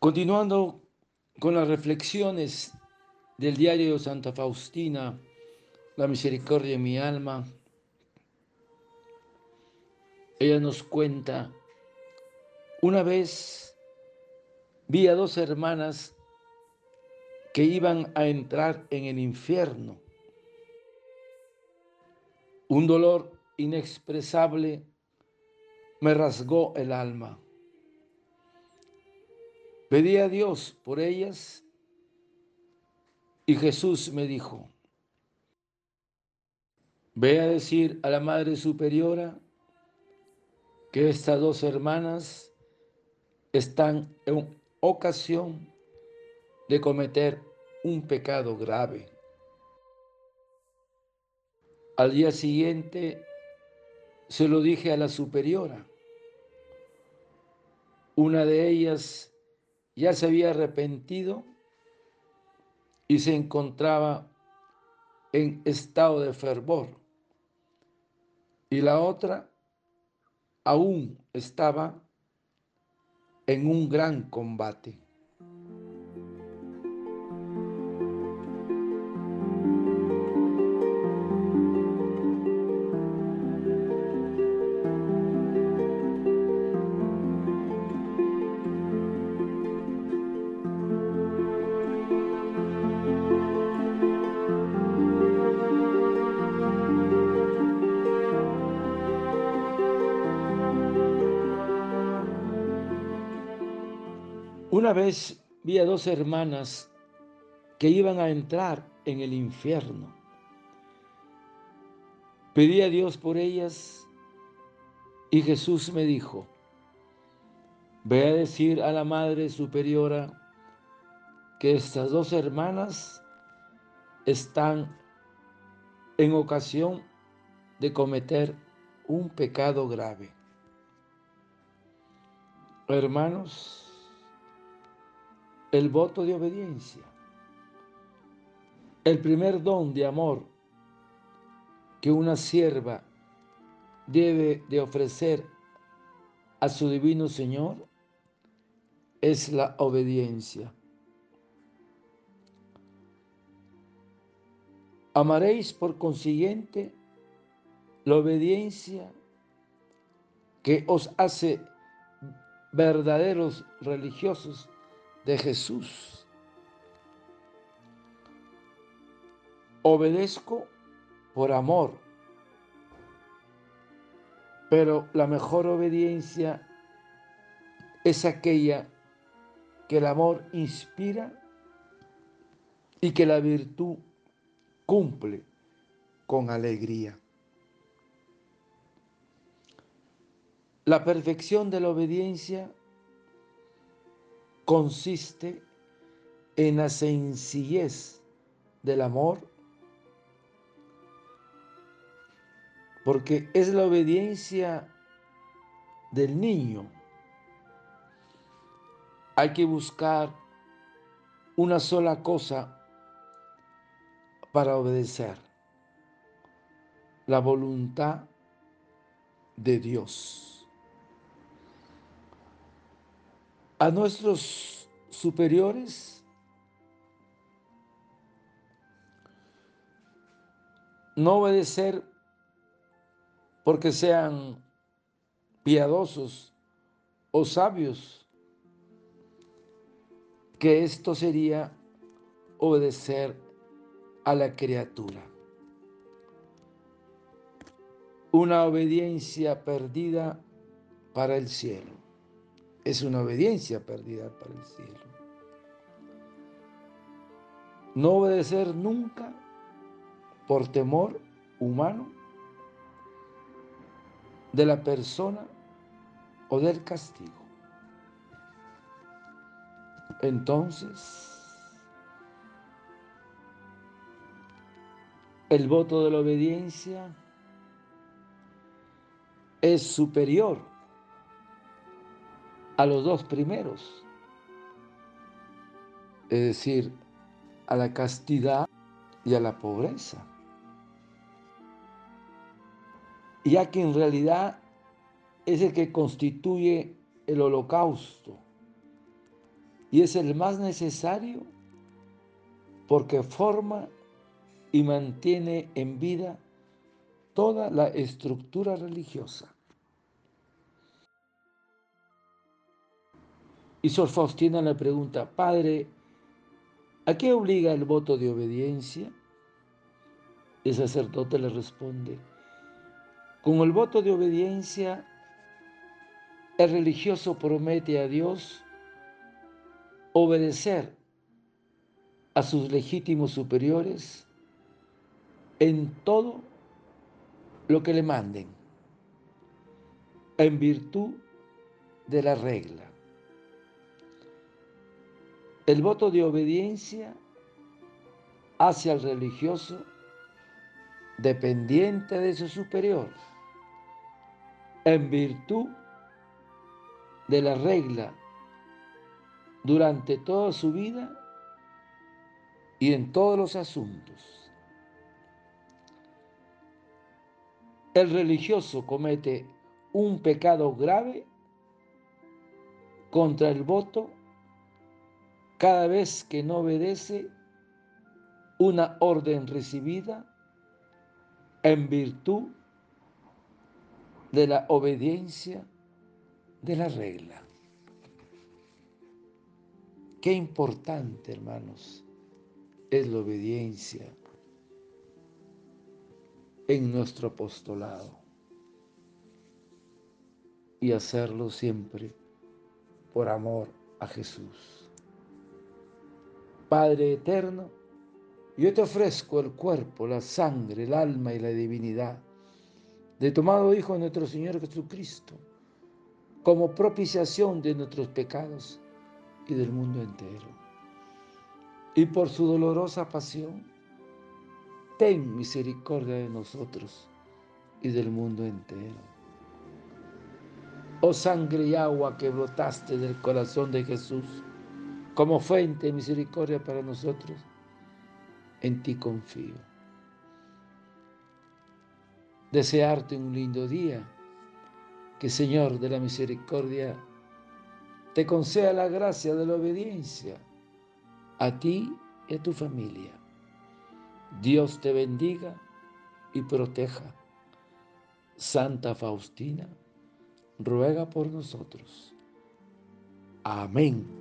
Continuando con las reflexiones del diario Santa Faustina, La misericordia de mi alma, ella nos cuenta, una vez vi a dos hermanas que iban a entrar en el infierno. Un dolor inexpresable me rasgó el alma. Pedí a Dios por ellas y Jesús me dijo, ve a decir a la Madre Superiora que estas dos hermanas están en ocasión de cometer un pecado grave. Al día siguiente se lo dije a la superiora. Una de ellas ya se había arrepentido y se encontraba en estado de fervor. Y la otra aún estaba en un gran combate. Una vez vi a dos hermanas que iban a entrar en el infierno. Pedí a Dios por ellas y Jesús me dijo, ve a decir a la Madre Superiora que estas dos hermanas están en ocasión de cometer un pecado grave. Hermanos, el voto de obediencia. El primer don de amor que una sierva debe de ofrecer a su divino Señor es la obediencia. Amaréis por consiguiente la obediencia que os hace verdaderos religiosos de Jesús. Obedezco por amor, pero la mejor obediencia es aquella que el amor inspira y que la virtud cumple con alegría. La perfección de la obediencia consiste en la sencillez del amor, porque es la obediencia del niño. Hay que buscar una sola cosa para obedecer, la voluntad de Dios. A nuestros superiores no obedecer porque sean piadosos o sabios, que esto sería obedecer a la criatura. Una obediencia perdida para el cielo es una obediencia perdida para el cielo. No obedecer nunca por temor humano de la persona o del castigo. Entonces, el voto de la obediencia es superior a los dos primeros, es decir, a la castidad y a la pobreza. Ya que en realidad es el que constituye el holocausto, y es el más necesario porque forma y mantiene en vida toda la estructura religiosa. Y Sor Faustina le pregunta, Padre, ¿a qué obliga el voto de obediencia? El sacerdote le responde, con el voto de obediencia, el religioso promete a Dios obedecer a sus legítimos superiores en todo lo que le manden, en virtud de la regla. El voto de obediencia hacia el religioso dependiente de su superior, en virtud de la regla durante toda su vida y en todos los asuntos. El religioso comete un pecado grave contra el voto cada vez que no obedece una orden recibida en virtud de la obediencia de la regla. Qué importante, hermanos, es la obediencia en nuestro apostolado y hacerlo siempre por amor a Jesús. Padre eterno, yo te ofrezco el cuerpo, la sangre, el alma y la divinidad de tu amado Hijo nuestro Señor Jesucristo, como propiciación de nuestros pecados y del mundo entero. Y por su dolorosa pasión, ten misericordia de nosotros y del mundo entero. Oh sangre y agua que brotaste del corazón de Jesús, como fuente de misericordia para nosotros, en ti confío. Desearte un lindo día, que Señor de la misericordia te conceda la gracia de la obediencia a ti y a tu familia. Dios te bendiga y proteja. Santa Faustina, ruega por nosotros. Amén.